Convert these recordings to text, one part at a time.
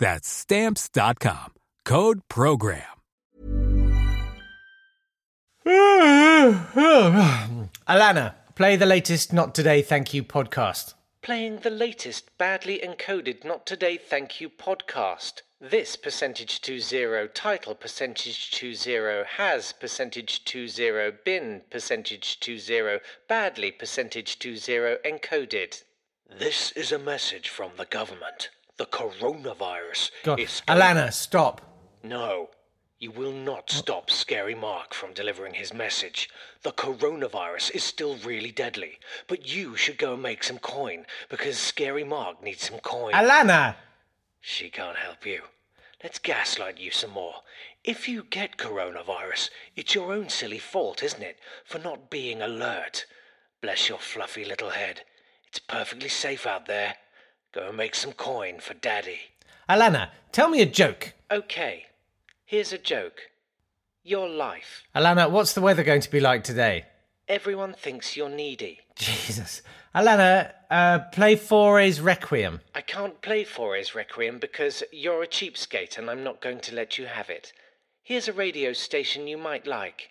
That's stamps.com. Code program. Alana, play the latest Not Today Thank You podcast. Playing the latest badly encoded Not Today Thank You podcast. This percentage two zero title percentage two zero has percentage two zero bin percentage two zero badly percentage two zero encoded. This is a message from the government. The coronavirus God. is going- Alana, stop. No, you will not stop Scary Mark from delivering his message. The coronavirus is still really deadly, but you should go and make some coin because Scary Mark needs some coin. Alana! She can't help you. Let's gaslight you some more. If you get coronavirus, it's your own silly fault, isn't it, for not being alert? Bless your fluffy little head. It's perfectly safe out there. Go and make some coin for Daddy. Alana, tell me a joke. Okay, here's a joke. Your life. Alana, what's the weather going to be like today? Everyone thinks you're needy. Jesus. Alana, uh, play Fauré's Requiem. I can't play Fauré's Requiem because you're a cheapskate and I'm not going to let you have it. Here's a radio station you might like.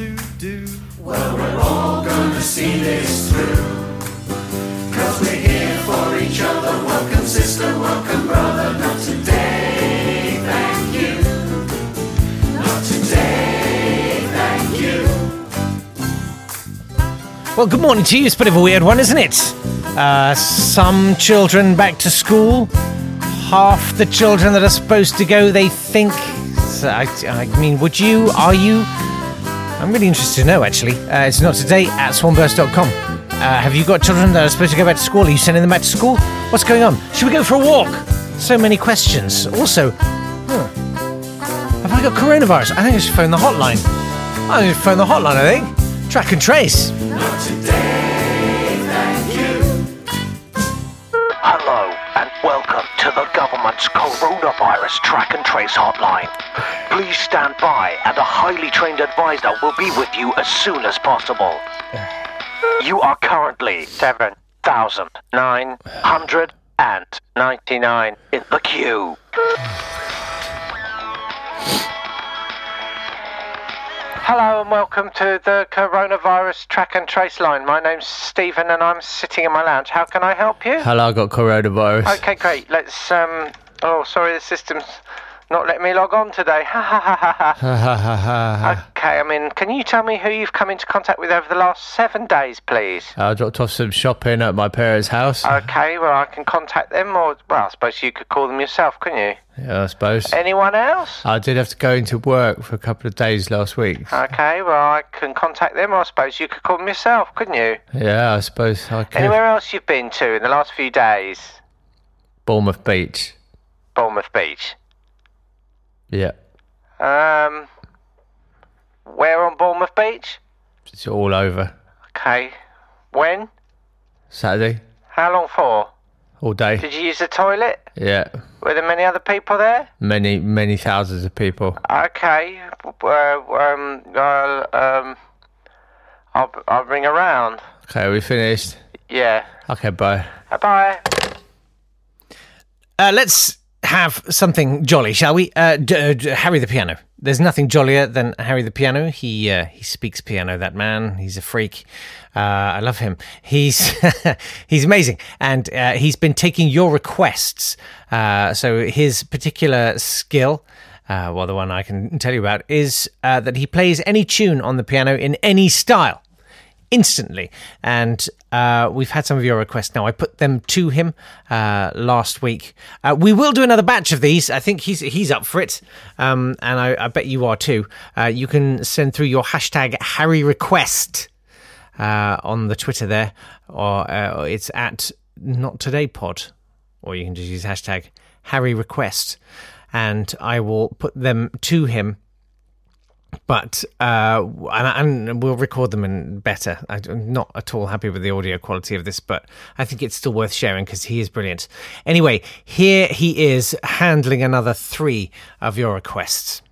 To do. Well, we're all gonna see this through. Cause we're here for each other. Welcome, sister. Welcome, brother. Not today. Thank you. Not today. Thank you. Well, good morning to you. It's a bit of a weird one, isn't it? Uh, some children back to school. Half the children that are supposed to go, they think. I, I mean, would you? Are you? I'm really interested to know, actually. Uh, it's not today at swanburst.com. Uh, have you got children that are supposed to go back to school? Are you sending them back to school? What's going on? Should we go for a walk? So many questions. Also, huh, have I got coronavirus? I think I should phone the hotline. I should phone the hotline, I think. Track and trace. Not today. Thank you. Hello and welcome to the coronavirus track and trace hotline. Please stand by and a highly trained advisor will be with you as soon as possible. You are currently 7,999 in the queue. Hello and welcome to the coronavirus track and trace line. My name's Stephen and I'm sitting in my lounge. How can I help you? Hello, I got coronavirus. Okay, great. Let's um. Oh, sorry, the system's Not letting me log on today. Ha ha ha ha ha. Ha ha ha ha. ha. Okay, I mean, can you tell me who you've come into contact with over the last seven days, please? I dropped off some shopping at my parents' house. Okay, well, I can contact them, or, well, I suppose you could call them yourself, couldn't you? Yeah, I suppose. Anyone else? I did have to go into work for a couple of days last week. Okay, well, I can contact them, or I suppose you could call them yourself, couldn't you? Yeah, I suppose I could. Anywhere else you've been to in the last few days? Bournemouth Beach. Bournemouth Beach. Yeah, Um, where on Bournemouth Beach? it's all over. Okay. When? Saturday, How long for? all day. Did you use the toilet? Yeah, Were there many other people there? many, many thousands of people. Okay. Uh, um, I'll, um, I'll, I'll ring around. Okay, we finished. Yeah. Okay, bye. Bye bye. Uh, let's have something jolly, shall we? Uh, d- uh, d- Harry the piano. There's nothing jollier than Harry the piano. He uh, he speaks piano. That man, he's a freak. Uh, I love him. He's he's amazing, and uh, he's been taking your requests. Uh, so his particular skill. Uh, well, the one I can tell you about is that he plays any tune on the piano in any style instantly. And uh, we've had some of your requests now. I put them to him uh, last week. Uh, we will do another batch of these. I think he's he's up for it, um, and I, I bet you are too. Uh, you can send through your hashtag Harry request uh, on the Twitter there, or uh, it's at Not Today Pod, or you can just use hashtag Harry request, and I will put them to him but uh, and, and we'll record them in better. I'm not at all happy with the audio quality of this, but I think it's still worth sharing because he is brilliant. Anyway, here he is handling another three of your requests.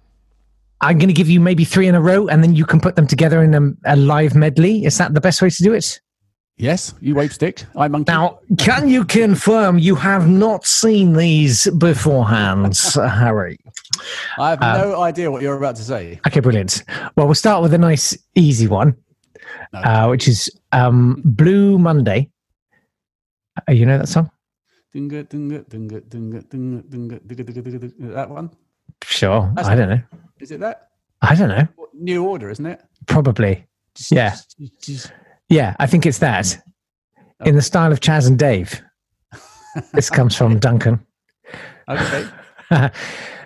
I'm going to give you maybe three in a row, and then you can put them together in a, a live medley. Is that the best way to do it? Yes, you wave stick. I monkey. Now, can you confirm you have not seen these beforehand, Harry? I have um, no idea what you're about to say. Okay, brilliant. Well, we'll start with a nice, easy one, no. uh, which is um, Blue Monday. Uh, you know that song? That one? Sure. That's I don't know. Is it that? I don't know. New Order, isn't it? Probably. Yeah. Yeah, I think it's that. In the style of Chas and Dave. this comes from Duncan. Okay.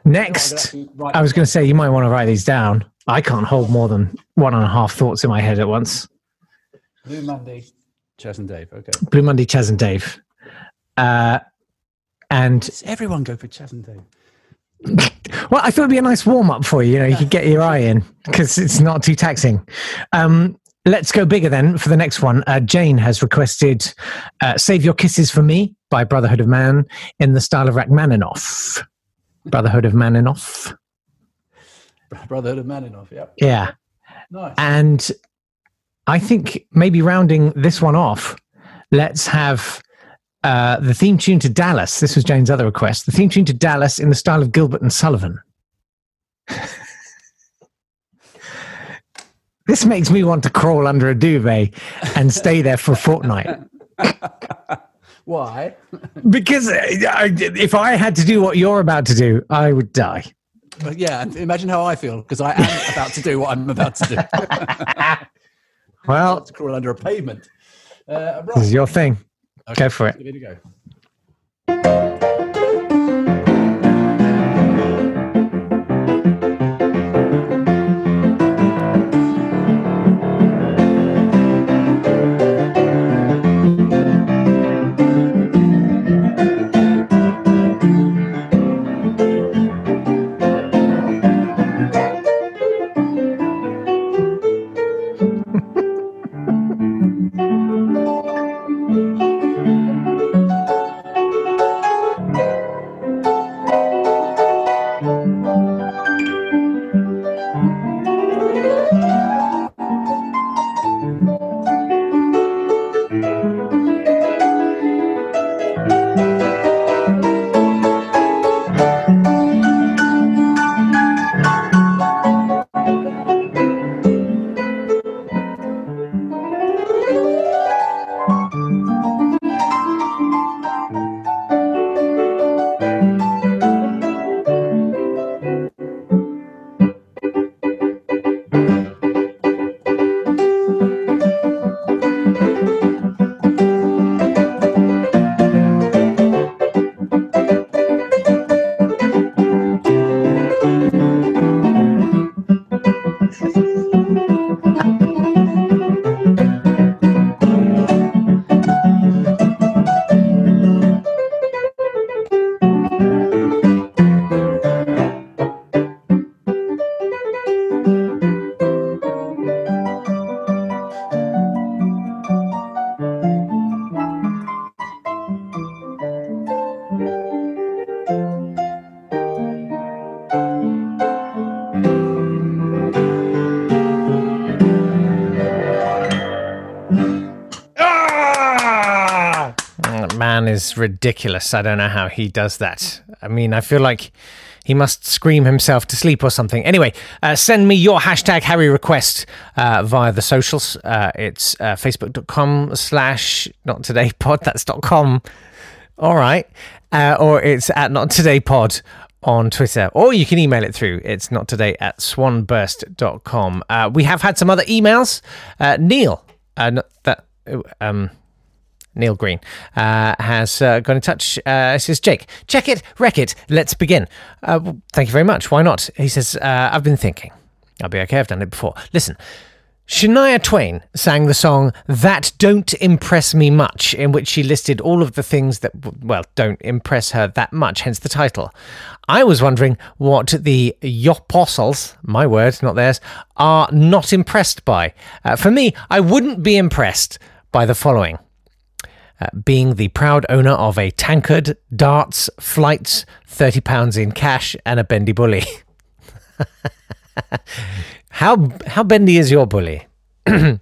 Next, I was going to say you might want to write these down. I can't hold more than one and a half thoughts in my head at once. Blue Monday. Chas and Dave. Okay. Blue Monday, Chas and Dave. Uh, and Does everyone go for Chas and Dave? well, I thought it'd be a nice warm up for you. You know, you could get your eye in because it's not too taxing. Um, let's go bigger then for the next one. Uh, Jane has requested uh, "Save Your Kisses for Me" by Brotherhood of Man in the style of Rachmaninoff. Brotherhood of Maninoff. Brotherhood of Maninoff. Yep. Yeah. Nice. And I think maybe rounding this one off, let's have uh, the theme tune to Dallas. This was Jane's other request. The theme tune to Dallas in the style of Gilbert and Sullivan. this makes me want to crawl under a duvet and stay there for a fortnight. Why? Because uh, I, if I had to do what you're about to do, I would die. But yeah, imagine how I feel because I am about to do what I'm about to do. Well, to crawl under a pavement. Uh, this is your thing. Go for it. Give it a go. Is ridiculous. I don't know how he does that. I mean, I feel like he must scream himself to sleep or something. Anyway, uh, send me your hashtag Harry request uh, via the socials. Uh, it's uh, facebook.com slash not today pod. That's dot com. All right. Uh, or it's at not today pod on Twitter, or you can email it through. It's not today at swanburst.com. Uh, we have had some other emails. Uh, Neil, that, um, Neil Green uh, has uh, got in touch. Uh, says, Jake, check it, wreck it, let's begin. Uh, thank you very much. Why not? He says, uh, I've been thinking. I'll be okay, I've done it before. Listen, Shania Twain sang the song That Don't Impress Me Much, in which she listed all of the things that, well, don't impress her that much, hence the title. I was wondering what the Yopostles, my word, not theirs, are not impressed by. Uh, for me, I wouldn't be impressed by the following. Uh, being the proud owner of a tankard, darts, flights, £30 in cash, and a bendy bully. how, how bendy is your bully?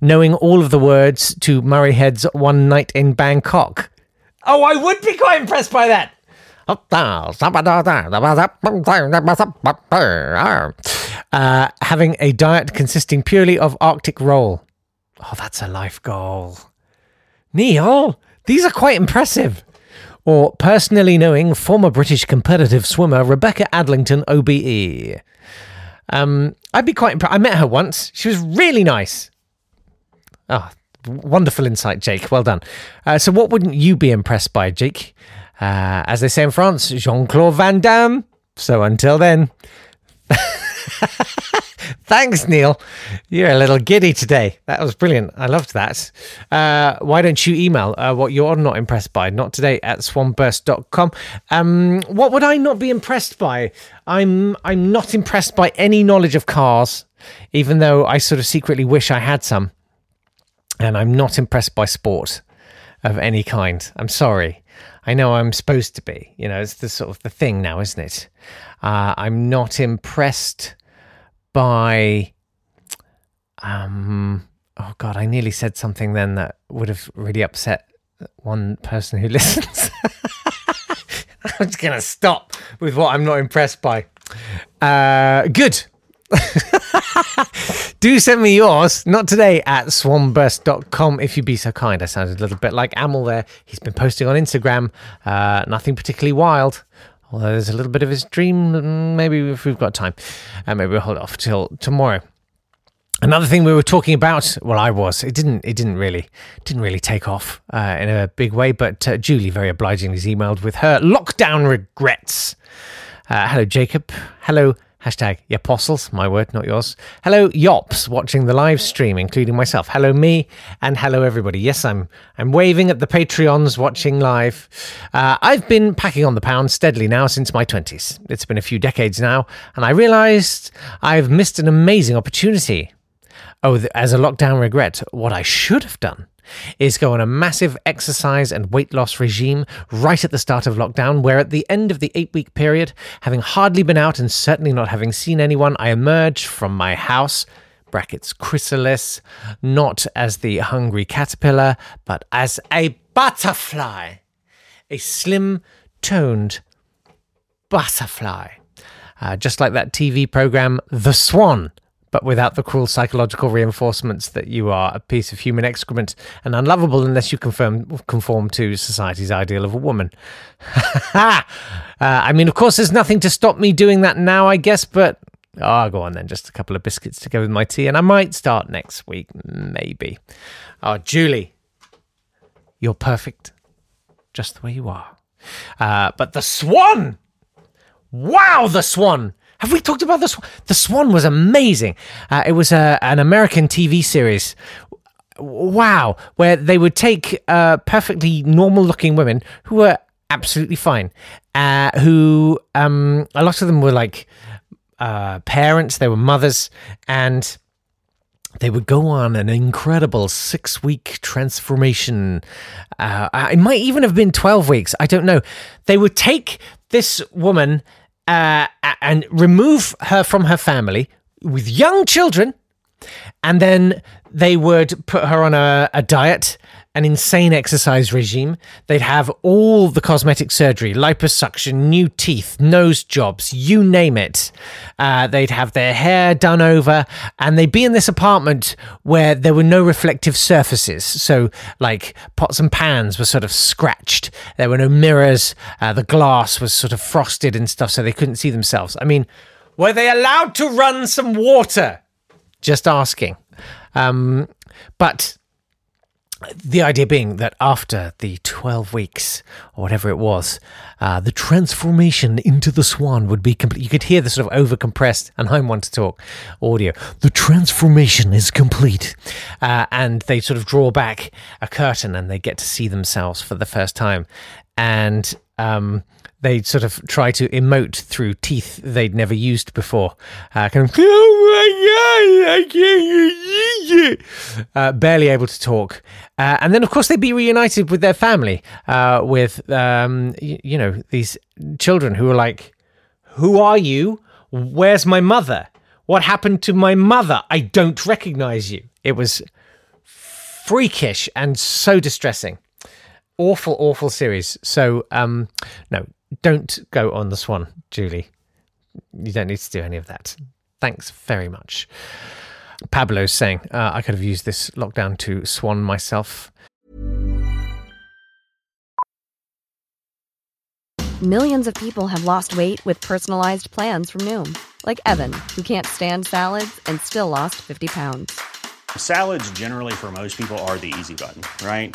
Knowing all of the words to Murray Head's One Night in Bangkok. Oh, I would be quite impressed by that. Uh, having a diet consisting purely of Arctic roll. Oh, that's a life goal. Neil, these are quite impressive. Or personally knowing former British competitive swimmer Rebecca Adlington, OBE. Um, I'd be quite impressed. I met her once. She was really nice. Oh, wonderful insight, Jake. Well done. Uh, so, what wouldn't you be impressed by, Jake? Uh, as they say in France, Jean Claude Van Damme. So, until then. Thanks, Neil. You're a little giddy today. That was brilliant. I loved that. Uh, why don't you email uh, what you're not impressed by? Not today at swanburst.com. Um, what would I not be impressed by? I'm I'm not impressed by any knowledge of cars, even though I sort of secretly wish I had some. And I'm not impressed by sport of any kind. I'm sorry. I know I'm supposed to be. You know, it's the sort of the thing now, isn't it? Uh, I'm not impressed by um oh god i nearly said something then that would have really upset one person who listens. I'm just gonna stop with what i'm not impressed by. Uh good. Do send me yours not today at swanburst.com if you'd be so kind i sounded a little bit like amel there. He's been posting on instagram uh nothing particularly wild Although there's a little bit of his dream, mm, maybe if we've got time, and maybe we'll hold off till tomorrow. Another thing we were talking about, well, I was. It didn't. It didn't really, didn't really take off uh, in a big way. But uh, Julie very obligingly emailed with her lockdown regrets. Uh, hello, Jacob. Hello, hashtag apostles. My word, not yours. Hello, Yops, watching the live stream, including myself. Hello, me, and hello, everybody. Yes, I'm. I'm waving at the Patreons watching live. Uh, I've been packing on the pound steadily now since my twenties. It's been a few decades now, and I realised I've missed an amazing opportunity. Oh, as a lockdown regret, what I should have done is go on a massive exercise and weight loss regime right at the start of lockdown, where at the end of the eight week period, having hardly been out and certainly not having seen anyone, I emerge from my house. Brackets chrysalis, not as the hungry caterpillar, but as a butterfly, a slim, toned butterfly. Uh, just like that TV program, The Swan, but without the cruel psychological reinforcements that you are a piece of human excrement and unlovable unless you conform, conform to society's ideal of a woman. uh, I mean, of course, there's nothing to stop me doing that now, I guess, but oh, go on then. Just a couple of biscuits to go with my tea, and I might start next week, maybe. Oh, Julie, you're perfect, just the way you are. Uh, but the swan! Wow, the swan! Have we talked about the swan? The swan was amazing. Uh, it was a, an American TV series. Wow, where they would take uh, perfectly normal looking women who were absolutely fine, uh, who um, a lot of them were like uh, parents, they were mothers, and they would go on an incredible six week transformation. Uh, it might even have been 12 weeks. I don't know. They would take this woman uh, and remove her from her family with young children. And then they would put her on a, a diet, an insane exercise regime. They'd have all the cosmetic surgery, liposuction, new teeth, nose jobs, you name it. Uh, they'd have their hair done over, and they'd be in this apartment where there were no reflective surfaces. So, like pots and pans were sort of scratched. There were no mirrors. Uh, the glass was sort of frosted and stuff, so they couldn't see themselves. I mean, were they allowed to run some water? Just asking. Um, but the idea being that after the 12 weeks or whatever it was, uh, the transformation into the swan would be complete. You could hear the sort of over compressed, and I'm one to talk audio. The transformation is complete. Uh, and they sort of draw back a curtain and they get to see themselves for the first time. And um, they sort of try to emote through teeth they'd never used before. Uh, kind of, oh my god, I can't use. Uh, barely able to talk. Uh, and then, of course, they'd be reunited with their family, uh, with, um, y- you know, these children who are like, Who are you? Where's my mother? What happened to my mother? I don't recognize you. It was freakish and so distressing awful, awful series. So, um, no, don't go on the Swan, Julie. You don't need to do any of that. Thanks very much. Pablo's saying uh, I could have used this lockdown to swan myself. Millions of people have lost weight with personalized plans from Noom, like Evan, who can't stand salads and still lost 50 pounds. Salads, generally, for most people, are the easy button, right?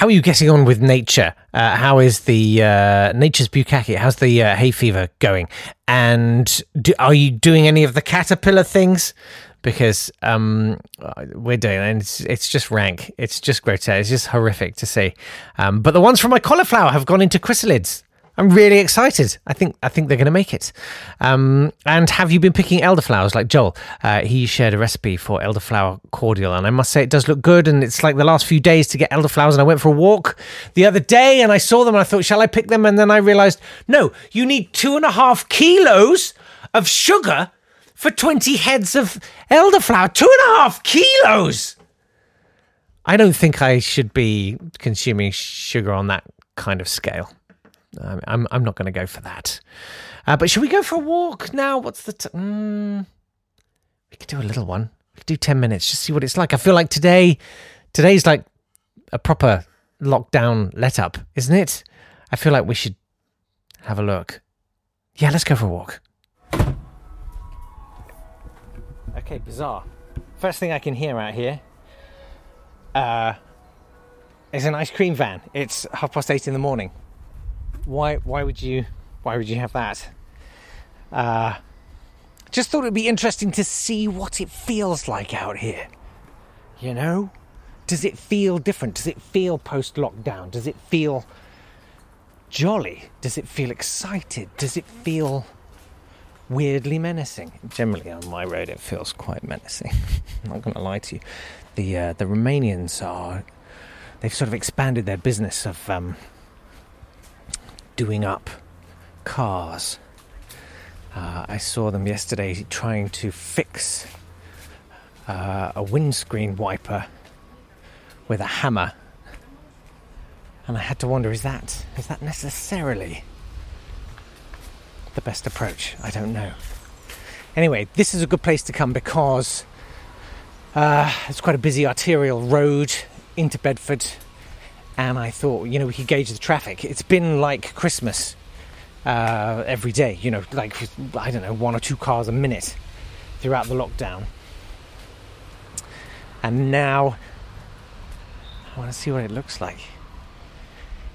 How are you getting on with nature? Uh, how is the uh, nature's bukkake? How's the uh, hay fever going? And do, are you doing any of the caterpillar things? Because um, we're doing and it's, it's just rank. It's just grotesque. It's just horrific to see. Um, but the ones from my cauliflower have gone into chrysalids. I'm really excited. I think I think they're going to make it. Um, and have you been picking elderflowers like Joel? Uh, he shared a recipe for elderflower cordial, and I must say it does look good. And it's like the last few days to get elderflowers. And I went for a walk the other day, and I saw them, and I thought, shall I pick them? And then I realised, no, you need two and a half kilos of sugar for twenty heads of elderflower. Two and a half kilos. I don't think I should be consuming sugar on that kind of scale. I'm I'm not going to go for that. Uh, but should we go for a walk now? What's the? T- mm, we could do a little one. We could do ten minutes. Just see what it's like. I feel like today, today's like a proper lockdown let up, isn't it? I feel like we should have a look. Yeah, let's go for a walk. Okay, bizarre. First thing I can hear out here uh, is an ice cream van. It's half past eight in the morning why why would you why would you have that? Uh, just thought it'd be interesting to see what it feels like out here. You know, does it feel different? Does it feel post lockdown? Does it feel jolly? Does it feel excited? Does it feel weirdly menacing. Generally, on my road, it feels quite menacing. I'm not going to lie to you. The uh, the Romanians are they've sort of expanded their business of um, doing up cars. Uh, I saw them yesterday trying to fix uh, a windscreen wiper with a hammer, and I had to wonder: is that is that necessarily the best approach? I don't know. Anyway, this is a good place to come because uh, it's quite a busy arterial road into Bedford, and I thought, you know, we could gauge the traffic. It's been like Christmas uh, every day, you know, like, I don't know, one or two cars a minute throughout the lockdown. And now I want to see what it looks like.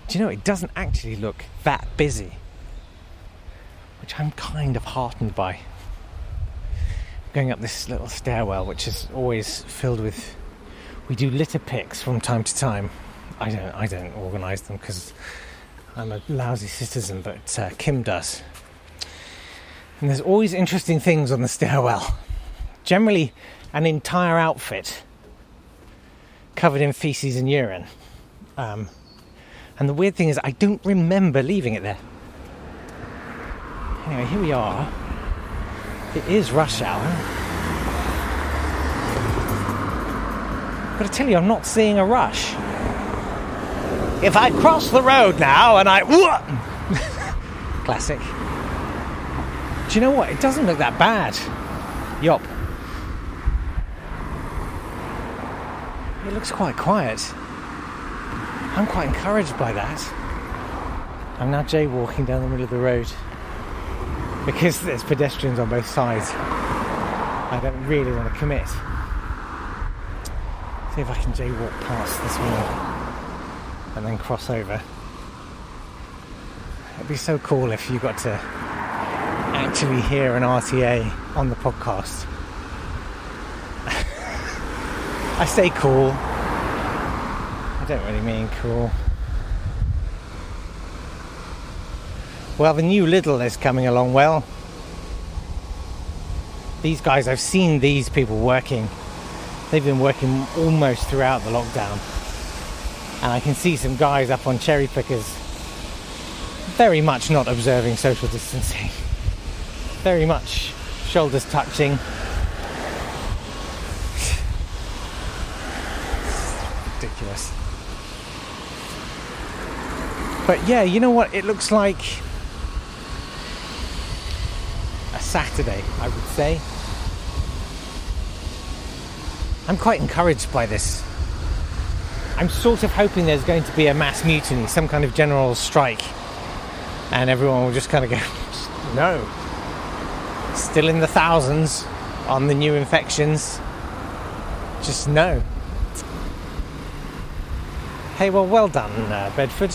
Do you know, it doesn't actually look that busy, which I'm kind of heartened by. Going up this little stairwell, which is always filled with. We do litter picks from time to time. I don't. I don't organise them because I'm a lousy citizen, but uh, Kim does. And there's always interesting things on the stairwell. Generally, an entire outfit covered in feces and urine. Um, and the weird thing is, I don't remember leaving it there. Anyway, here we are. It is rush hour. But I tell you, I'm not seeing a rush. If I cross the road now and I. Classic. Do you know what? It doesn't look that bad. Yup. It looks quite quiet. I'm quite encouraged by that. I'm now jaywalking down the middle of the road because there's pedestrians on both sides. I don't really want to commit. See if I can jaywalk past this one and then cross over. It'd be so cool if you got to actually hear an RTA on the podcast. I say cool. I don't really mean cool. Well, the new Lidl is coming along well. These guys, I've seen these people working. They've been working almost throughout the lockdown. And I can see some guys up on cherry pickers very much not observing social distancing. Very much shoulders touching. Ridiculous. But yeah, you know what? It looks like a Saturday, I would say. I'm quite encouraged by this. I'm sort of hoping there's going to be a mass mutiny, some kind of general strike, and everyone will just kind of go, no. Still in the thousands on the new infections. Just no. Hey, well, well done, uh, Bedford.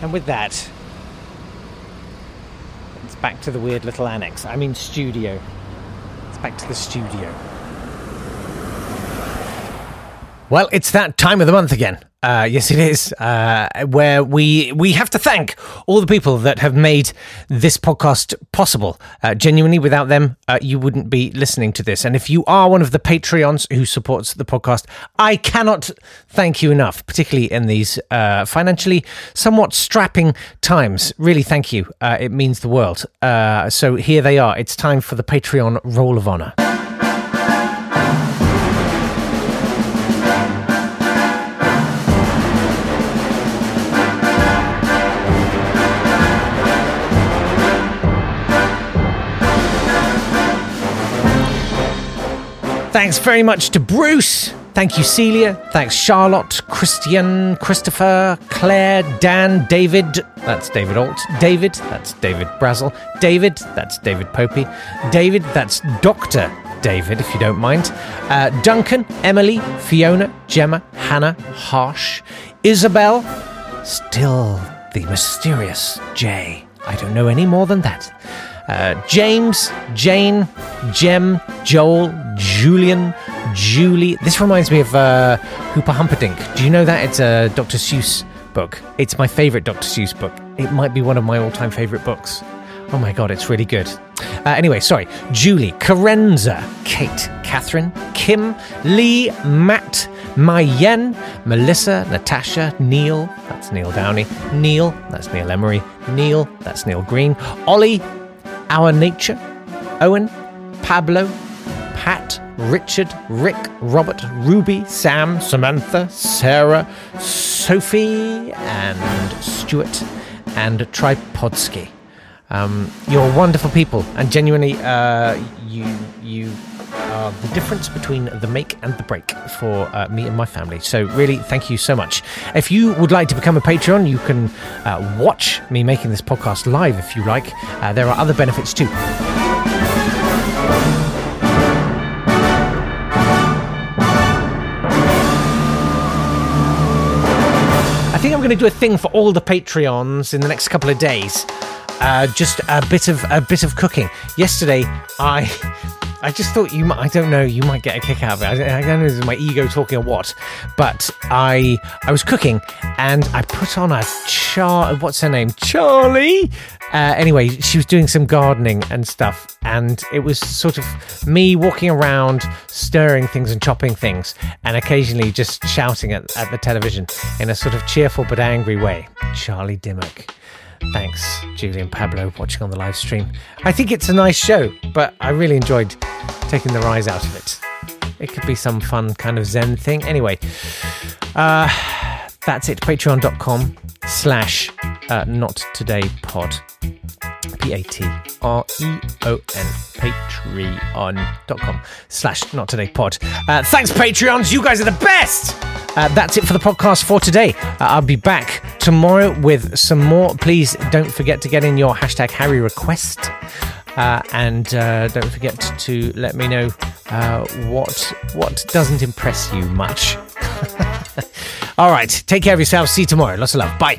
And with that, it's back to the weird little annex. I mean, studio. It's back to the studio. Well, it's that time of the month again. Uh, yes, it is. Uh, where we we have to thank all the people that have made this podcast possible. Uh, genuinely, without them, uh, you wouldn't be listening to this. And if you are one of the Patreons who supports the podcast, I cannot thank you enough, particularly in these uh, financially somewhat strapping times. Really, thank you. Uh, it means the world. So here they are. It's time for the Patreon Roll of Honor. Thanks very much to Bruce. Thank you, Celia. Thanks, Charlotte, Christian, Christopher, Claire, Dan, David. That's David Alt. David. That's David Brazel. David. That's David Popey. David. That's Dr. David, if you don't mind. Uh, Duncan, Emily, Fiona, Gemma, Hannah, Harsh, Isabel. Still the mysterious J. I don't know any more than that. Uh, James, Jane, Jem, Joel, Julian, Julie. This reminds me of uh, Hooper Humperdink. Do you know that? It's a Dr. Seuss book. It's my favourite Dr. Seuss book it might be one of my all-time favorite books. Oh my god, it's really good. Uh, anyway, sorry. Julie, Karenza, Kate, Catherine, Kim, Lee, Matt, Mayen, Melissa, Natasha, Neil, that's Neil Downey, Neil, that's Neil Emery, Neil, that's Neil Green, Ollie, Our Nature, Owen, Pablo, Pat, Richard, Rick, Robert, Ruby, Sam, Samantha, Sarah, Sophie, and Stuart, and Tripodsky. Um, you're wonderful people, and genuinely, uh, you you are the difference between the make and the break for uh, me and my family. So, really, thank you so much. If you would like to become a Patreon, you can uh, watch me making this podcast live if you like. Uh, there are other benefits too. I think I'm going to do a thing for all the Patreons in the next couple of days. Uh, just a bit of a bit of cooking. Yesterday, I I just thought you might. I don't know. You might get a kick out of it. I, I don't know. If it's my ego talking or what, but I I was cooking and I put on a char. What's her name? Charlie. Uh, anyway, she was doing some gardening and stuff, and it was sort of me walking around, stirring things and chopping things, and occasionally just shouting at, at the television in a sort of cheerful but angry way. Charlie Dimmock. Thanks, Julian Pablo, watching on the live stream. I think it's a nice show, but I really enjoyed taking the rise out of it. It could be some fun kind of Zen thing. Anyway, uh, that's it. Patreon.com slash uh, not today pod. P A T R E O N. Patreon.com slash not today pod. Uh, thanks, Patreons. You guys are the best. Uh, that's it for the podcast for today. Uh, I'll be back tomorrow with some more. Please don't forget to get in your hashtag Harry request. Uh, and uh, don't forget to let me know uh, what what doesn't impress you much. All right, take care of yourselves. See you tomorrow. Lots of love. Bye.